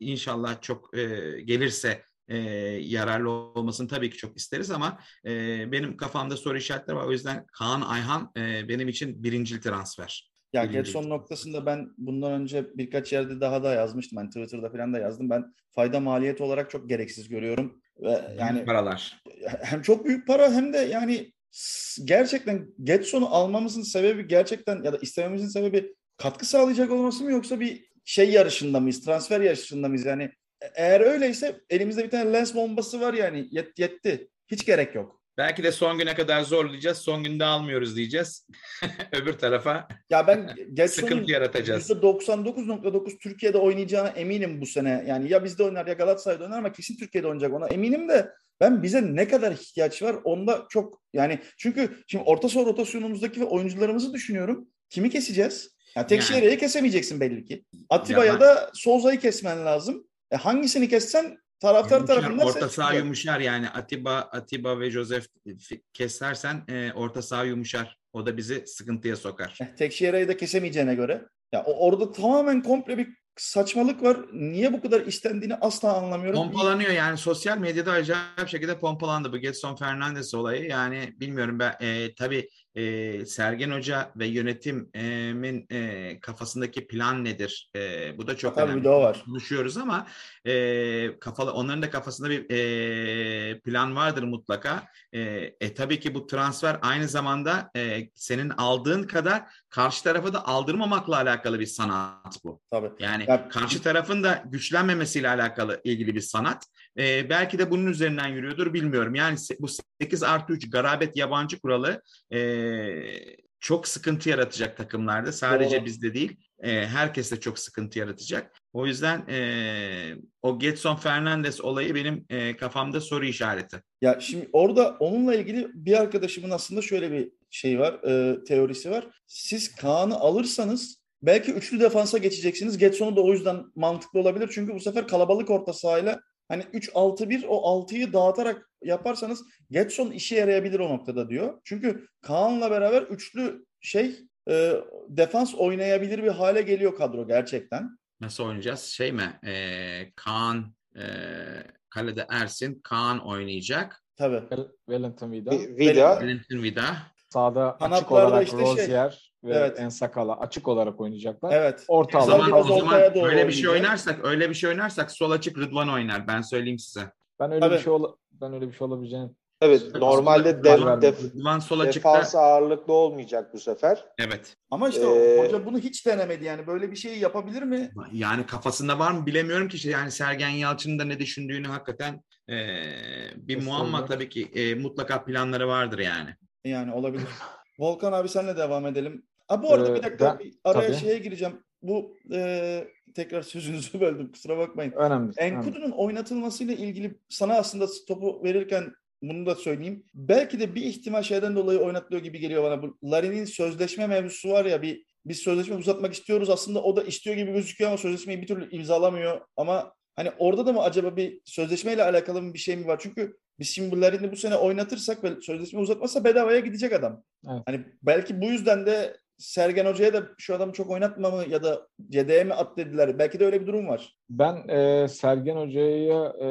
inşallah çok e, gelirse e, yararlı olmasını tabii ki çok isteriz ama e, benim kafamda soru işaretleri var. O yüzden Kaan Ayhan e, benim için birincil transfer. Ya Getson noktasında ben bundan önce birkaç yerde daha da yazmıştım. Ben Twitter'da falan da yazdım. Ben fayda maliyeti olarak çok gereksiz görüyorum. Ve yani paralar. Hem çok büyük para hem de yani gerçekten Getson'u almamızın sebebi gerçekten ya da istememizin sebebi katkı sağlayacak olması mı yoksa bir şey yarışında mıyız? Transfer yarışında mıyız? Yani eğer öyleyse elimizde bir tane lens bombası var yani yet, yetti. Hiç gerek yok. Belki de son güne kadar zorlayacağız. Son günde almıyoruz diyeceğiz. Öbür tarafa ya ben sıkıntı yaratacağız. %99.9 Türkiye'de oynayacağına eminim bu sene. Yani ya bizde oynar ya Galatasaray'da oynar ama kesin Türkiye'de oynayacak ona eminim de ben bize ne kadar ihtiyaç var onda çok yani çünkü şimdi orta saha rotasyonumuzdaki oyuncularımızı düşünüyorum. Kimi keseceğiz? Yani tek yani. kesemeyeceksin belli ki. Atiba'ya ya da Souza'yı kesmen lazım. E hangisini kessen taraftar yumuşar, tarafından orta saha yumuşar yani Atiba Atiba ve Joseph kesersen e, orta saha yumuşar. O da bizi sıkıntıya sokar. E, Tekşehir'i de kesemeyeceğine göre. Ya orada tamamen komple bir saçmalık var. Niye bu kadar istendiğini asla anlamıyorum. Pompalanıyor yani sosyal medyada acayip şekilde pompalandı bu Getson Fernandes olayı. Yani bilmiyorum ben e, tabii e, Sergen Hoca ve yönetimin e, kafasındaki plan nedir? E, bu da çok Tabii önemli. bir de o var. Konuşuyoruz ama e, kafalı onların da kafasında bir e, plan vardır mutlaka. E, e, tabii ki bu transfer aynı zamanda e, senin aldığın kadar karşı tarafı da aldırmamakla alakalı bir sanat bu. Tabii. Yani Ya- karşı tarafın da güçlenmemesiyle alakalı ilgili bir sanat. Ee, belki de bunun üzerinden yürüyordur bilmiyorum. Yani bu 8 artı 3 garabet yabancı kuralı e, çok sıkıntı yaratacak takımlarda. Sadece Doğru. bizde değil. E, herkes de çok sıkıntı yaratacak. O yüzden e, o Getson Fernandes olayı benim e, kafamda soru işareti. Ya şimdi orada onunla ilgili bir arkadaşımın aslında şöyle bir şey var, e, teorisi var. Siz Kaan'ı alırsanız belki üçlü defansa geçeceksiniz. Getson'u da o yüzden mantıklı olabilir. Çünkü bu sefer kalabalık orta sahayla hani 3-6-1 o 6'yı dağıtarak yaparsanız Getson işe yarayabilir o noktada diyor. Çünkü Kaan'la beraber üçlü şey e, defans oynayabilir bir hale geliyor kadro gerçekten. Nasıl oynayacağız? Şey mi? E, Kaan e, kalede Ersin, Kaan oynayacak. Tabii. Wel- Wellington Vida. Vida Valentin Vida. Sağda açık Kanatlarda olarak işte şey- Rozier ve Evet. Ensakala açık olarak oynayacaklar. Evet. Orta O alan zaman, o zaman doğru öyle bir şey oynayacak. oynarsak, öyle bir şey oynarsak sol açık Rıdvan oynar. Ben söyleyeyim size. Ben öyle Tabii. bir şey ola- ben öyle bir şey olabileceğini evet normalde Rıdvan- def, def, Rıdvan sol açıkta. defans ağırlıklı olmayacak bu sefer. Evet. Ama işte Ee, hoca bunu hiç denemedi yani. Böyle bir şeyi yapabilir mi? Yani kafasında var mı bilemiyorum ki. işte Yani Sergen Yalçın'ın da ne düşündüğünü hakikaten e, bir Kesinlikle. muamma tabii ki e, mutlaka planları vardır yani. Yani olabilir. Volkan abi senle devam edelim. Ha bu arada Ee, bir dakika ben- bir araya tabii. şeye gireceğim. Bu e, tekrar sözünüzü böldüm kusura bakmayın. önemli. Enkudu'nun oynatılmasıyla ilgili sana aslında topu verirken bunu da söyleyeyim. Belki de bir ihtimal şeyden dolayı oynatılıyor gibi geliyor bana. Bu Larin'in sözleşme mevzusu var ya bir biz sözleşme uzatmak istiyoruz aslında o da istiyor gibi gözüküyor ama sözleşmeyi bir türlü imzalamıyor. Ama hani orada da mı acaba bir sözleşmeyle alakalı bir şey mi var? Çünkü biz şimdi bu Larin'i bu sene oynatırsak ve sözleşme uzatmazsa bedavaya gidecek adam. Evet. Hani belki bu yüzden de Sergen Hoca'ya da şu adamı çok oynatma mı ya da CD'ye mi at dediler. Belki de öyle bir durum var. Ben e, Sergen Hoca'ya e,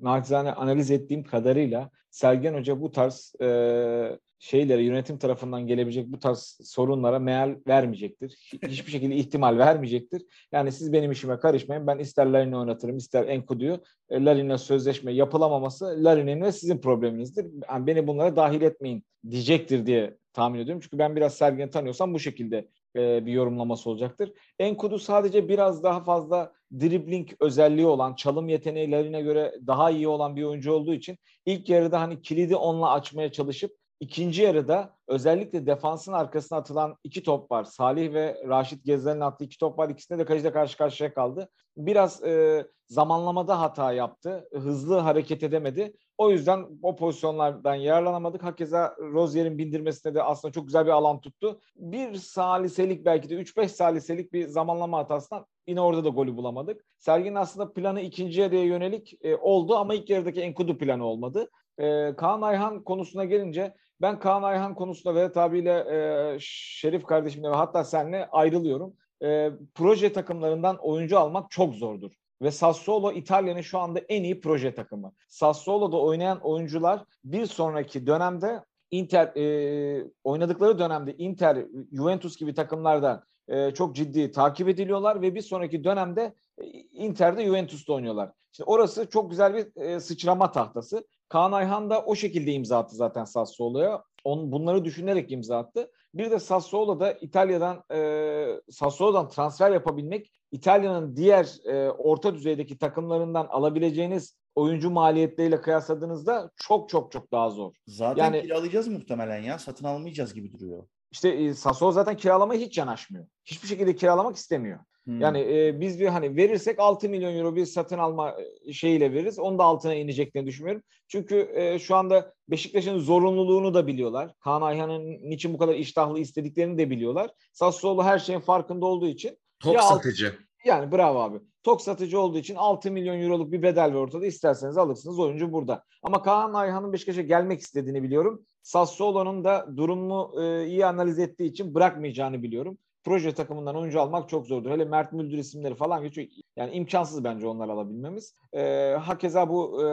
naçizane analiz ettiğim kadarıyla Sergen Hoca bu tarz e, şeylere yönetim tarafından gelebilecek bu tarz sorunlara meal vermeyecektir. Hi- Hiçbir şekilde ihtimal vermeyecektir. Yani siz benim işime karışmayın. Ben ister Larin'i oynatırım ister Enkudu'yu. E, Larin'le sözleşme yapılamaması Larin'in ve sizin probleminizdir. Yani beni bunlara dahil etmeyin diyecektir diye tahmin ediyorum. Çünkü ben biraz Sergen'i tanıyorsam bu şekilde e, bir yorumlaması olacaktır. Enkudu sadece biraz daha fazla dribbling özelliği olan, çalım yeteneğlerine göre daha iyi olan bir oyuncu olduğu için ilk yarıda hani kilidi onunla açmaya çalışıp ikinci yarıda özellikle defansın arkasına atılan iki top var. Salih ve Raşit Gezen'in attığı iki top var. İkisinde de kaleciyle karşı karşıya kaldı. Biraz e, zamanlamada hata yaptı. Hızlı hareket edemedi. O yüzden o pozisyonlardan yararlanamadık. Hakeza Rozier'in bindirmesine de aslında çok güzel bir alan tuttu. Bir saliselik belki de 3-5 saliselik bir zamanlama hatasından yine orada da golü bulamadık. Sergin aslında planı ikinci yarıya yönelik e, oldu ama ilk yarıdaki Enkudu planı olmadı. E, Kaan Ayhan konusuna gelince ben Kaan Ayhan konusunda Vedat abiyle e, Şerif kardeşimle ve hatta seninle ayrılıyorum. E, proje takımlarından oyuncu almak çok zordur. Ve Sassuolo İtalya'nın şu anda en iyi proje takımı. Sassuolo'da oynayan oyuncular bir sonraki dönemde Inter e, oynadıkları dönemde Inter, Juventus gibi takımlardan e, çok ciddi takip ediliyorlar ve bir sonraki dönemde e, Inter'de Juventus'ta oynuyorlar. Şimdi orası çok güzel bir e, sıçrama tahtası. Kaan Ayhan da o şekilde imza attı zaten Sassuolo'ya. On, bunları düşünerek imza attı. Bir de Sassuolo'da İtalya'dan e, Sassuolo'dan transfer yapabilmek İtalya'nın diğer e, orta düzeydeki takımlarından alabileceğiniz oyuncu maliyetleriyle kıyasladığınızda çok çok çok daha zor. Zaten Yani- kiralayacağız muhtemelen ya. Satın almayacağız gibi duruyor. İşte e, Sassuolo zaten kiralamaya hiç yanaşmıyor. Hiçbir şekilde kiralamak istemiyor. Hmm. Yani e, biz bir hani verirsek 6 milyon euro bir satın alma e, şeyiyle veririz. Onun da altına ineceklerini düşünmüyorum. Çünkü e, şu anda Beşiktaş'ın zorunluluğunu da biliyorlar. Kaan Ayhan'ın niçin bu kadar iştahlı istediklerini de biliyorlar. Sassuolo her şeyin farkında olduğu için Top Ya alt- satıcı. yani bravo abi. Tok satıcı olduğu için 6 milyon euroluk bir bedel var ortada. İsterseniz alırsınız oyuncu burada. Ama Kaan Ayhan'ın Beşiktaş'a gelmek istediğini biliyorum. Sassuolo'nun da durumu e, iyi analiz ettiği için bırakmayacağını biliyorum. Proje takımından oyuncu almak çok zordur. Hele Mert Müldür isimleri falan geçiyor. Yani imkansız bence onları alabilmemiz. E, hakeza bu e,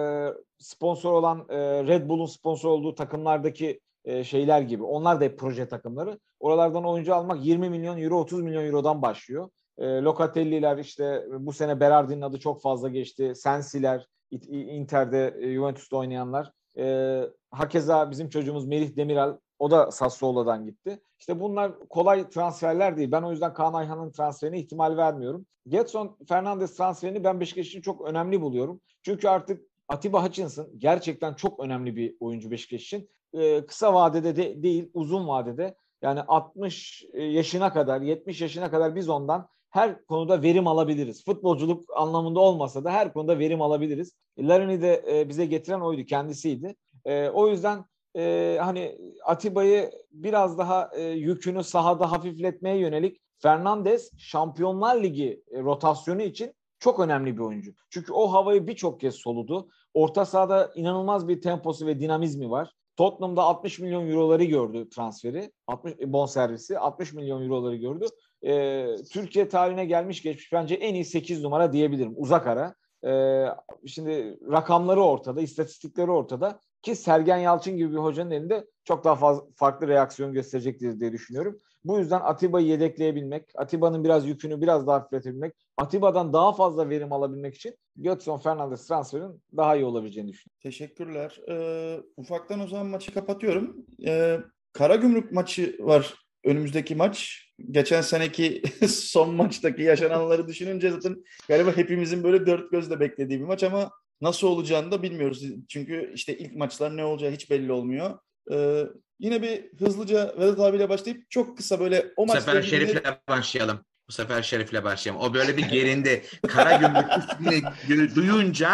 sponsor olan e, Red Bull'un sponsor olduğu takımlardaki e, şeyler gibi. Onlar da hep proje takımları. Oralardan oyuncu almak 20 milyon euro, 30 milyon eurodan başlıyor. E, Locatelli'ler işte bu sene Berardi'nin adı çok fazla geçti. Sensi'ler, Inter'de, e, Juventus'ta oynayanlar. E, hakeza bizim çocuğumuz Melih Demiral o da Sassuolo'dan gitti. İşte bunlar kolay transferler değil. Ben o yüzden Kaan Ayhan'ın transferine ihtimal vermiyorum. Getson Fernandes transferini ben Beşiktaş için çok önemli buluyorum. Çünkü artık Atiba Hutchinson gerçekten çok önemli bir oyuncu Beşiktaş için. Ee, kısa vadede de değil, uzun vadede. Yani 60 e, yaşına kadar, 70 yaşına kadar biz ondan her konuda verim alabiliriz. Futbolculuk anlamında olmasa da her konuda verim alabiliriz. Larini de e, bize getiren oydu, kendisiydi. E, o yüzden e, hani Atiba'yı biraz daha e, yükünü sahada hafifletmeye yönelik Fernandez Şampiyonlar Ligi e, rotasyonu için çok önemli bir oyuncu. Çünkü o havayı birçok kez soludu. Orta sahada inanılmaz bir temposu ve dinamizmi var. Tottenham'da 60 milyon euroları gördü transferi. 60 e, bon servisi 60 milyon euroları gördü. Ee, Türkiye tarihine gelmiş geçmiş bence en iyi 8 numara diyebilirim. Uzak ara. Ee, şimdi rakamları ortada, istatistikleri ortada. Ki Sergen Yalçın gibi bir hocanın elinde çok daha fazla farklı reaksiyon gösterecektir diye düşünüyorum. Bu yüzden Atiba'yı yedekleyebilmek, Atiba'nın biraz yükünü biraz daha hafifletebilmek, Atiba'dan daha fazla verim alabilmek için Götson Fernandes transferin daha iyi olabileceğini düşünüyorum. Teşekkürler. Ee, ufaktan o zaman maçı kapatıyorum. Ee, Karagümrük maçı var önümüzdeki maç. Geçen seneki son maçtaki yaşananları düşününce zaten galiba hepimizin böyle dört gözle beklediği bir maç ama nasıl olacağını da bilmiyoruz. Çünkü işte ilk maçlar ne olacağı hiç belli olmuyor. Ee, yine bir hızlıca Vedat abiyle başlayıp çok kısa böyle o maçta... Bu sefer Şerif'le başlayalım. Bu sefer Şerif'le başlayalım. O böyle bir gerindi. Kara gümrük ismini duyunca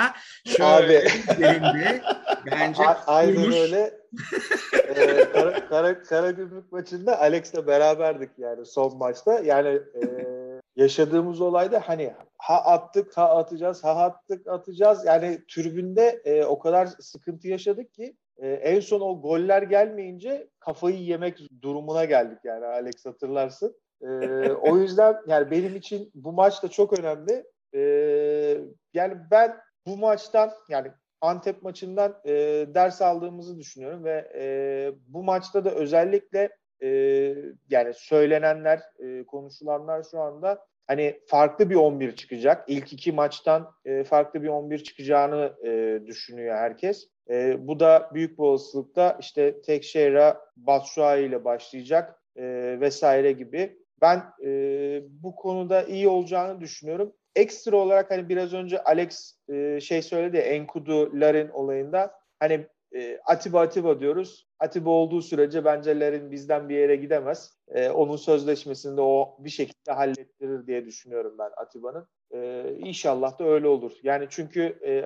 şöyle Abi. gerindi. Bence A- aynen duymuş. öyle. ee, kara, kara, kara gümrük maçında Alex'le beraberdik yani son maçta. Yani e, yaşadığımız olayda hani ha attık ha atacağız ha attık atacağız yani tribünde e, o kadar sıkıntı yaşadık ki e, en son o goller gelmeyince kafayı yemek durumuna geldik yani Alex hatırlarsın. E, o yüzden yani benim için bu maç da çok önemli. E, yani ben bu maçtan yani Antep maçından e, ders aldığımızı düşünüyorum ve e, bu maçta da özellikle e, yani söylenenler, e, konuşulanlar şu anda hani farklı bir 11 çıkacak. İlk iki maçtan e, farklı bir 11 çıkacağını e, düşünüyor herkes. E, bu da büyük bir olasılıkla işte Tekşehir'e Batshuayi ile başlayacak e, vesaire gibi. Ben e, bu konuda iyi olacağını düşünüyorum. Ekstra olarak hani biraz önce Alex e, şey söyledi Enkudu Larin olayında hani e, Atiba Atiba diyoruz. Atiba olduğu sürece bence Larin bizden bir yere gidemez. E, onun sözleşmesinde o bir şekilde hallettirir diye düşünüyorum ben Atiba'nın. E, inşallah da öyle olur. Yani çünkü e,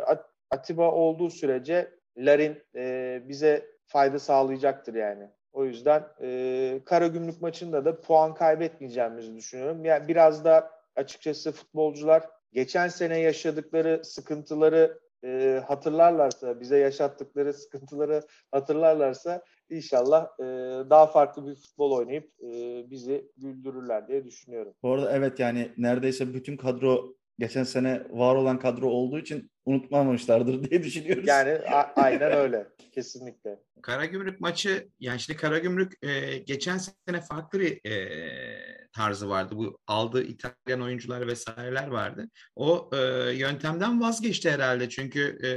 Atiba olduğu sürece Larin e, bize fayda sağlayacaktır yani. O yüzden e, Karagümrük maçında da puan kaybetmeyeceğimizi düşünüyorum. Yani biraz da açıkçası futbolcular geçen sene yaşadıkları sıkıntıları e, hatırlarlarsa, bize yaşattıkları sıkıntıları hatırlarlarsa inşallah e, daha farklı bir futbol oynayıp e, bizi güldürürler diye düşünüyorum. Bu arada evet yani neredeyse bütün kadro geçen sene var olan kadro olduğu için unutmamışlardır diye düşünüyoruz. Yani a- aynen öyle. Kesinlikle. Karagümrük maçı yani şimdi Karagümrük e, geçen sene farklı bir e, tarzı vardı. Bu aldığı İtalyan oyuncular vesaireler vardı. O e, yöntemden vazgeçti herhalde. Çünkü e,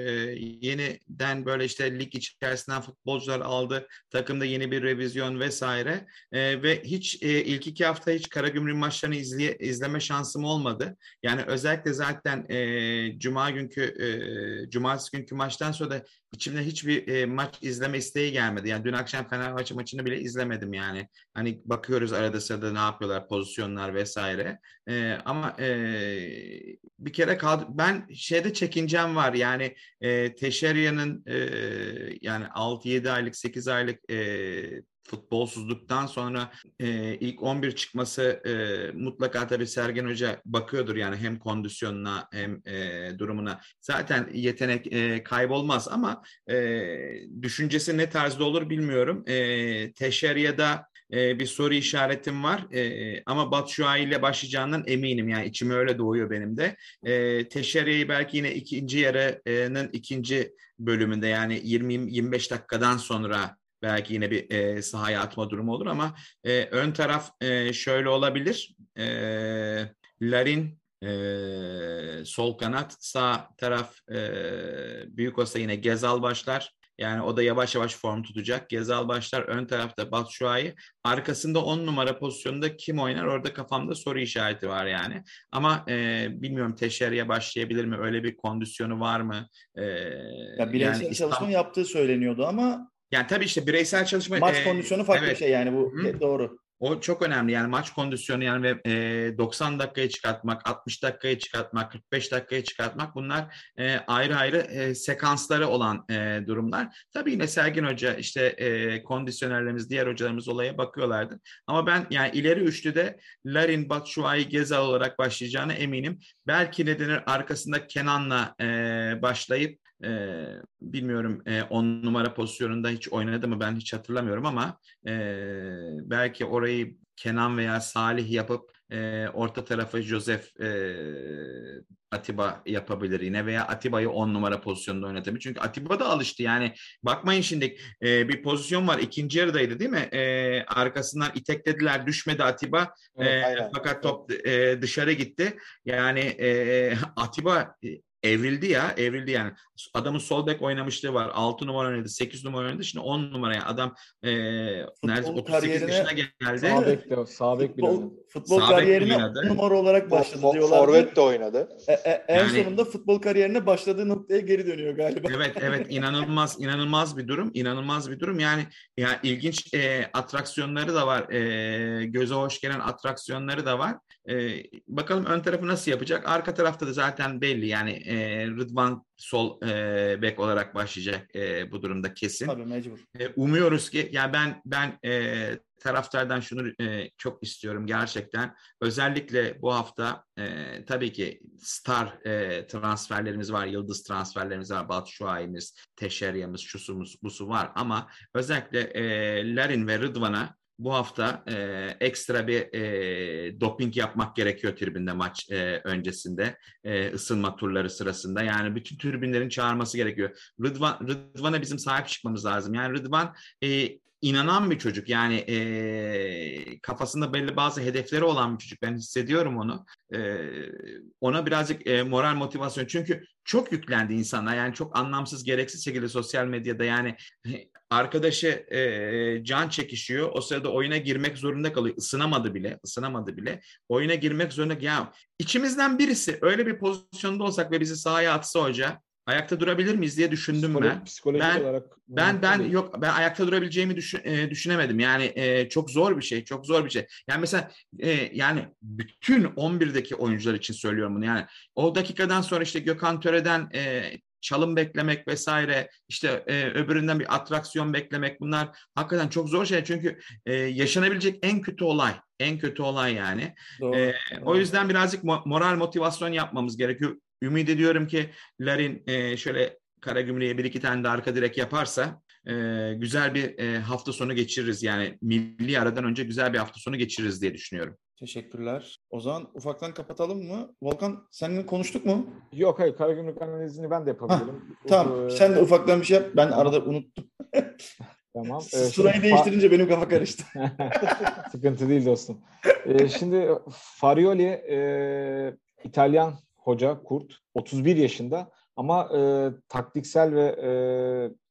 yeniden böyle işte lig içerisinden futbolcular aldı. Takımda yeni bir revizyon vesaire. E, ve hiç e, ilk iki hafta hiç Karagümrük maçlarını izleye, izleme şansım olmadı. Yani özellikle zaten e, Cuma günkü e, Cumartesi günkü maçtan sonra da içimde hiçbir e, maç izleme isteği gelmedi. Yani dün akşam Fenerbahçe maçını bile izlemedim yani. Hani bakıyoruz arada sırada ne yapıyorlar, pozisyonlar vesaire. E, ama e, bir kere kaldı. Ben şeyde çekincem var yani e, Teşerya'nın e, yani 6-7 aylık, 8 aylık e, futbolsuzluktan sonra e, ilk 11 çıkması e, mutlaka tabii Sergen Hoca bakıyordur yani hem kondisyonuna hem e, durumuna. Zaten yetenek e, kaybolmaz ama e, düşüncesi ne tarzda olur bilmiyorum. E, Teşerya'da e, bir soru işaretim var e, ama Batshuayi ile başlayacağından eminim yani içime öyle doğuyor benim de. E, Teşerya'yı belki yine ikinci yarının ikinci bölümünde yani 20-25 dakikadan sonra belki yine bir e, sahaya atma durumu olur ama e, ön taraf e, şöyle olabilir. E, Larin e, sol kanat, sağ taraf e, büyük olsa yine Gezal başlar. Yani o da yavaş yavaş form tutacak. Gezal başlar ön tarafta Batshuayi. Arkasında 10 numara pozisyonunda kim oynar? Orada kafamda soru işareti var yani. Ama e, bilmiyorum Teşeri'ye başlayabilir mi? Öyle bir kondisyonu var mı? E, ya bireysel yani çalışma İstanbul... yaptığı söyleniyordu ama yani tabii işte bireysel çalışma maç e, kondisyonu farklı evet. bir şey yani bu Hı-hı. doğru. O çok önemli yani maç kondisyonu yani ve e, 90 dakikaya çıkartmak, 60 dakikaya çıkartmak, 45 dakikaya çıkartmak bunlar e, ayrı ayrı e, sekansları olan e, durumlar. Tabii yine Sergin Hoca işte e, kondisyonerlerimiz, diğer hocalarımız olaya bakıyorlardı. Ama ben yani ileri üçlüde Larin, Batshuayi, Gezal olarak başlayacağına eminim. Belki ne denir arkasında Kenan'la e, başlayıp e, bilmiyorum 10 e, numara pozisyonunda hiç oynadı mı ben hiç hatırlamıyorum ama e, belki orayı Kenan veya Salih yapıp e, orta tarafı Joseph e, Atiba yapabilir yine veya Atiba'yı 10 numara pozisyonunda oynatabilir. Çünkü Atiba da alıştı yani. Bakmayın şimdi e, bir pozisyon var ikinci yarıdaydı değil mi? E, arkasından iteklediler düşmedi Atiba. Evet, e, fakat top e, dışarı gitti. Yani e, Atiba evrildi ya evrildi yani adamın sol bek oynamışlığı var 6 numara oynadı 8 numara oynadı şimdi 10 numaraya adam e, neredeyse 38 yaşına geldi. Sağ bek de sağ bek futbol, futbol sağ kariyerine 10 numara olarak başladı for, diyorlar. Forvet de oynadı. E, e, en yani, sonunda futbol kariyerine başladığı noktaya geri dönüyor galiba. Evet evet inanılmaz inanılmaz bir durum inanılmaz bir durum yani yani ilginç e, atraksiyonları da var e, göze hoş gelen atraksiyonları da var. E, bakalım ön tarafı nasıl yapacak arka tarafta da zaten belli yani e, Rıdvan sol e, bek olarak başlayacak e, bu durumda kesin. Tabii mecbur. E, umuyoruz ki yani ben ben e, taraftardan şunu e, çok istiyorum gerçekten. Özellikle bu hafta e, tabii ki star e, transferlerimiz var, yıldız transferlerimiz var. Batshuayi'miz, Teşerya'mız, şusumuz, busu var ama özellikle e, Larin ve Rıdvan'a bu hafta e, ekstra bir e, doping yapmak gerekiyor tribünde maç e, öncesinde e, ısınma turları sırasında. Yani bütün tribünlerin çağırması gerekiyor. Rıdvan Rıdvan'a bizim sahip çıkmamız lazım. Yani Rıdvan e, inanan bir çocuk. Yani e, kafasında belli bazı hedefleri olan bir çocuk. Ben hissediyorum onu. E, ona birazcık e, moral motivasyon. Çünkü çok yüklendi insanlar. Yani çok anlamsız, gereksiz şekilde sosyal medyada yani arkadaşı e, can çekişiyor. O sırada oyuna girmek zorunda kalıyor. Isınamadı bile, ısınamadı bile. Oyuna girmek zorunda. Ya içimizden birisi öyle bir pozisyonda olsak ve bizi sahaya atsa hoca ayakta durabilir miyiz diye düşündüm Psikolo- ben. Psikolojik ben, olarak ben ben değil. yok ben ayakta durabileceğimi düşün, e, düşünemedim. Yani e, çok zor bir şey, çok zor bir şey. Yani mesela e, yani bütün 11'deki oyuncular için söylüyorum bunu. Yani o dakikadan sonra işte Gökhan Töre'den e, çalım beklemek vesaire işte e, öbüründen bir atraksiyon beklemek bunlar hakikaten çok zor şey çünkü e, yaşanabilecek en kötü olay en kötü olay yani. Doğru, e. O yüzden birazcık moral motivasyon yapmamız gerekiyor. Ümit ediyorum ki Larin e, şöyle Karagümrük'e bir iki tane de arka direk yaparsa e, güzel bir e, hafta sonu geçiririz. Yani milli aradan önce güzel bir hafta sonu geçiririz diye düşünüyorum. Teşekkürler. O zaman ufaktan kapatalım mı? Volkan seninle konuştuk mu? Yok hayır Karagümrük analizini ben de yapabilirim. Hah, tamam ee... sen de ufaktan bir şey yap. Ben arada unuttum. Tamam. Ee, Sırayı şimdi, değiştirince benim kafa karıştı. Sıkıntı değil dostum. Ee, şimdi Farioli e, İtalyan hoca Kurt 31 yaşında ama e, taktiksel ve e,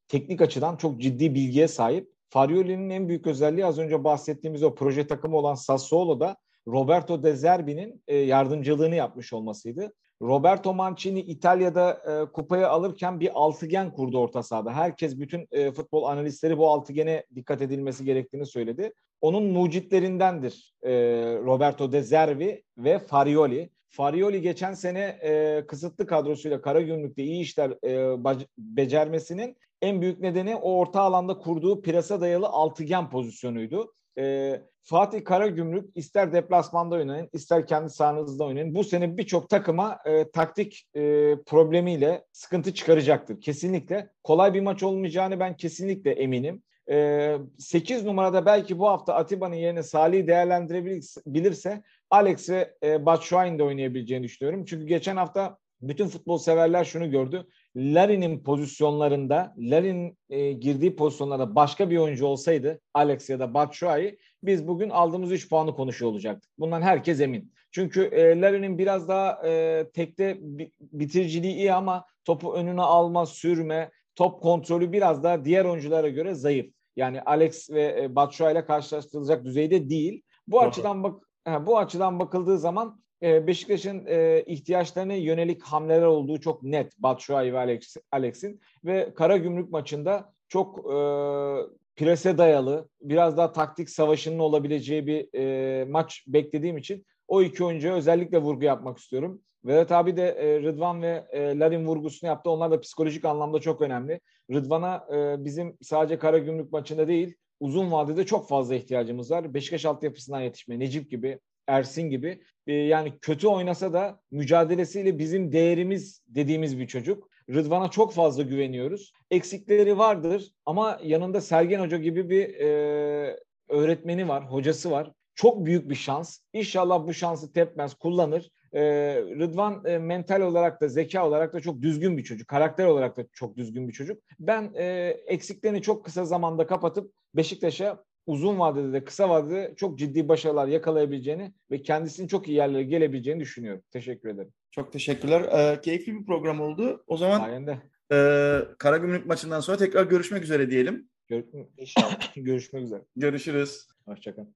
teknik açıdan çok ciddi bilgiye sahip. Farioli'nin en büyük özelliği az önce bahsettiğimiz o proje takımı olan Sassuolo'da Roberto De Zerbi'nin e, yardımcılığını yapmış olmasıydı. Roberto Mancini İtalya'da e, kupayı alırken bir altıgen kurdu orta sahada. Herkes, bütün e, futbol analistleri bu altıgene dikkat edilmesi gerektiğini söyledi. Onun mucitlerindendir e, Roberto De Zerbi ve Farioli. Farioli geçen sene e, kısıtlı kadrosuyla Karagümrük'te iyi işler e, becermesinin en büyük nedeni o orta alanda kurduğu plasa dayalı altıgen pozisyonuydu. E, Fatih Karagümrük ister deplasmanda oynayın ister kendi sahanızda oynayın. Bu sene birçok takıma e, taktik e, problemiyle sıkıntı çıkaracaktır. Kesinlikle. Kolay bir maç olmayacağını ben kesinlikle eminim. E, 8 numarada belki bu hafta Atiba'nın yerine Salih'i değerlendirebilirse Alex ve e, Batshuayi'nin de oynayabileceğini düşünüyorum. Çünkü geçen hafta bütün futbol severler şunu gördü. Larin'in pozisyonlarında, Larin'in e, girdiği pozisyonlarda başka bir oyuncu olsaydı Alex ya da Batshuayi biz bugün aldığımız 3 puanı konuşuyor olacaktık. Bundan herkes emin. Çünkü e, Larin'in biraz daha e, tekte bitiriciliği iyi ama topu önüne alma, sürme, top kontrolü biraz daha diğer oyunculara göre zayıf. Yani Alex ve e, Batshuayi ile karşılaştırılacak düzeyde değil. Bu Doğru. açıdan bak bu açıdan bakıldığı zaman Beşiktaş'ın e, ihtiyaçlarına yönelik hamleler olduğu çok net Batshuayi ve Alex, Alex'in ve Karagümrük maçında çok e, prese dayalı biraz daha taktik savaşının olabileceği bir e, maç beklediğim için o iki oyuncuya özellikle vurgu yapmak istiyorum. Vedat abi de e, Rıdvan ve e, Larin vurgusunu yaptı. Onlar da psikolojik anlamda çok önemli. Rıdvan'a e, bizim sadece Karagümrük maçında değil uzun vadede çok fazla ihtiyacımız var. Beşiktaş altyapısından yetişme, Necip gibi, Ersin gibi. E, yani kötü oynasa da mücadelesiyle bizim değerimiz dediğimiz bir çocuk. Rıdvan'a çok fazla güveniyoruz. Eksikleri vardır ama yanında Sergen Hoca gibi bir e, öğretmeni var, hocası var. Çok büyük bir şans. İnşallah bu şansı tepmez, kullanır. Ee, Rıdvan e, mental olarak da zeka olarak da çok düzgün bir çocuk. Karakter olarak da çok düzgün bir çocuk. Ben e, eksiklerini çok kısa zamanda kapatıp Beşiktaş'a uzun vadede de kısa vadede çok ciddi başarılar yakalayabileceğini ve kendisinin çok iyi yerlere gelebileceğini düşünüyorum. Teşekkür ederim. Çok teşekkürler. Ee, keyifli bir program oldu. O zaman Sayende. e, Karagümrük maçından sonra tekrar görüşmek üzere diyelim. Gör İnşallah. Görüşmek üzere. Görüşürüz. Hoşçakalın.